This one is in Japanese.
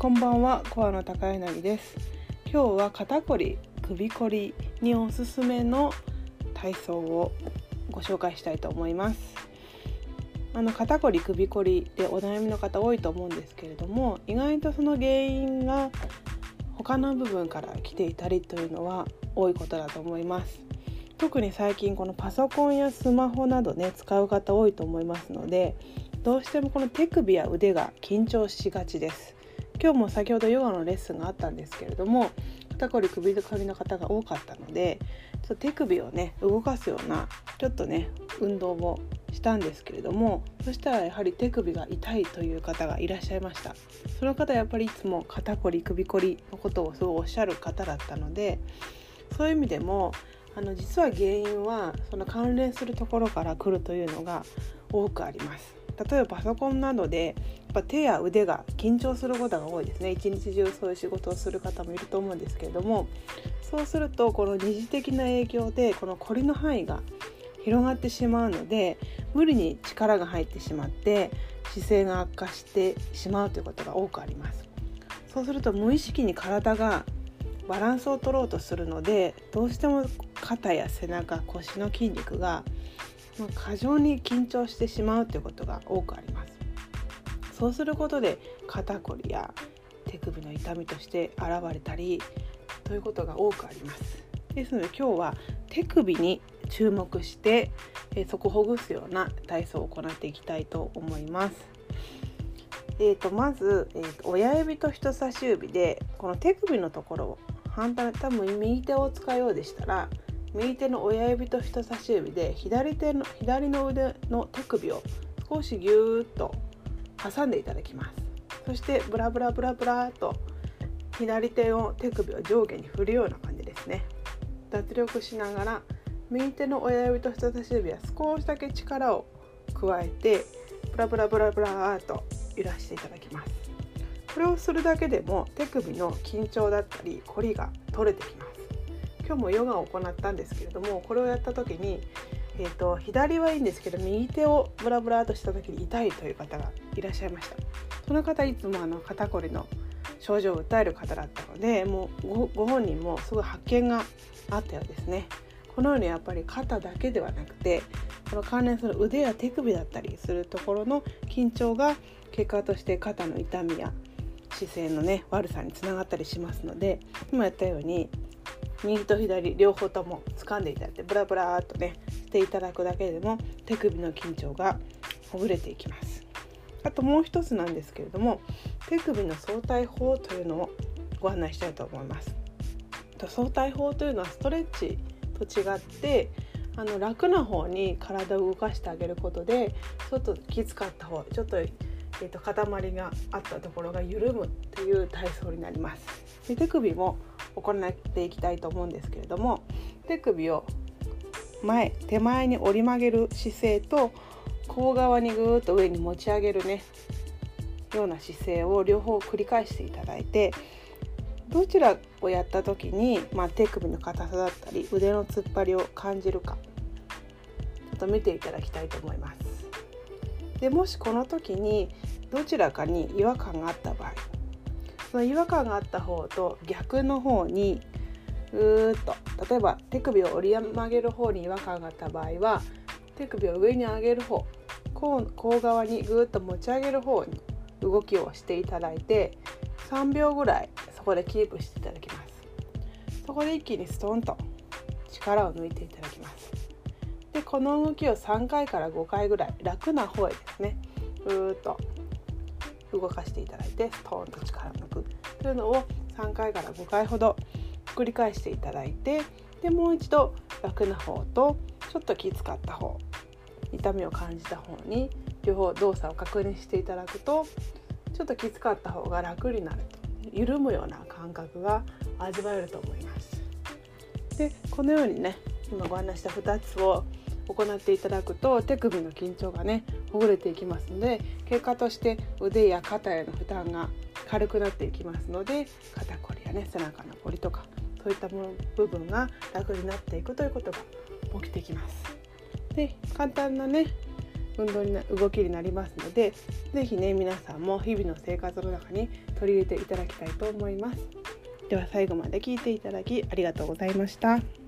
こんばんはコアの高柳です。今日は肩こり首こりにおすすめの体操をご紹介したいと思います。あの肩こり首こりでお悩みの方多いと思うんですけれども意外とその原因が他の部分から来ていたりというのは多いことだと思います。特に最近このパソコンやスマホなどね使う方多いと思いますのでどうしてもこの手首や腕が緊張しがちです。今日も先ほどヨガのレッスンがあったんですけれども肩こり首こりの方が多かったのでちょっと手首をね動かすようなちょっとね運動をしたんですけれどもそしたらやはり手首が痛いという方がいらっしゃいました。その方やっぱりいつも肩こり首こりのことをすごいおっしゃる方だったのでそういう意味でもあの実は原因はその関連するところから来るというのが多くあります。例えばパソコンなどでやっぱ手や腕が緊張することが多いですね。一日中そういう仕事をする方もいると思うんですけれどもそうするとこの二次的な影響でこの凝りの範囲が広がってしまうので無理に力が入ってしまって姿勢が悪化してしまうということが多くあります。そうすると無意識に体がバランスを取ろうとするのでどうしても肩や背中腰の筋肉が過剰に緊張してしまうということが多くあります。そうすることで肩こりや手首の痛みとして現れたりということが多くあります。ですので今日は手首に注目して、えそこをほぐすような体操を行っていきたいと思います。えーと、まず、えーと、親指と人差し指でこの手首のところを反対多分右手を使うようでしたら右手の親指と人差し指で左手の左の腕の手首を少しぎゅーっと挟んでいただきます。そしてブラブラブラブラと左手の手首を上下に振るような感じですね。脱力しながら右手の親指と人差し指は少しだけ力を加えてブラブラブラブラーと揺らしていただきます。これをするだけでも手首の緊張だったり凝りが取れてきます。今日もヨガを行ったんですけれどもこれをやった時に、えーと、左はいいんですけど右手をブラブラとした時に痛いという方がいらっしゃいました。その方いつもあの肩こりの症状を訴える方だったのでもうご本人もすごい発見があったようですね。このようにやっぱり肩だけではなくてこの関連する腕や手首だったりするところの緊張が結果として肩の痛みや姿勢のね悪さにつながったりしますので今やったように右と左両方とも掴んでいただいてブラブラーっとねしていただくだけでも手首の緊張がほぐれていきます。あともう一つなんですけれども手首の相対法というのをご案内したいと思います。相対法というのはストレッチと違ってあの楽な方に体を動かしてあげることでちょっときつかった方ちょっと,、えーと、塊があったところが緩むっていう体操になります。で手首も行っていきたいと思うんですけれども手首を前手前に折り曲げる姿勢と甲側にぐーっと上に持ち上げるねような姿勢を両方繰り返していただいてどちらをやった時に、まあ、手首の硬さだったり腕の突っ張りを感じるかちょっと見ていただきたいと思います。でもしこの時にどちらかに違和感があった場合その違和感があった方と逆の方にうーっと例えば手首を折り曲げる方に違和感があった場合は手首を上に上げる方甲側にぐーっと持ち上げる方に動きをしていただいて3秒ぐらいそこでキープしていただきます。そこで一気にストンと力を抜いていただきます。でこの動きを3回から5回ぐらい楽な方へですねうーっと動かしていただいてストーンと力を抜くというのを3回から5回ほど繰り返していただいてでもう一度楽な方とちょっときつかった方痛みを感じた方に両方動作を確認していただくとちょっときつかった方が楽になると緩むような感覚が味わえると思います。でこのようにね今ご案内した2つを行っていただくと手首の緊張がねほぐれていきますので結果として腕や肩への負担が軽くなっていきますので肩こりやね背中のこりとかそういったもの部分が楽になっていくということが起きてきます。で簡単なね運動にな動きになりますので是非ね皆さんも日々の生活の中に取り入れていただきたいと思います。では最後まで聞いていただきありがとうございました。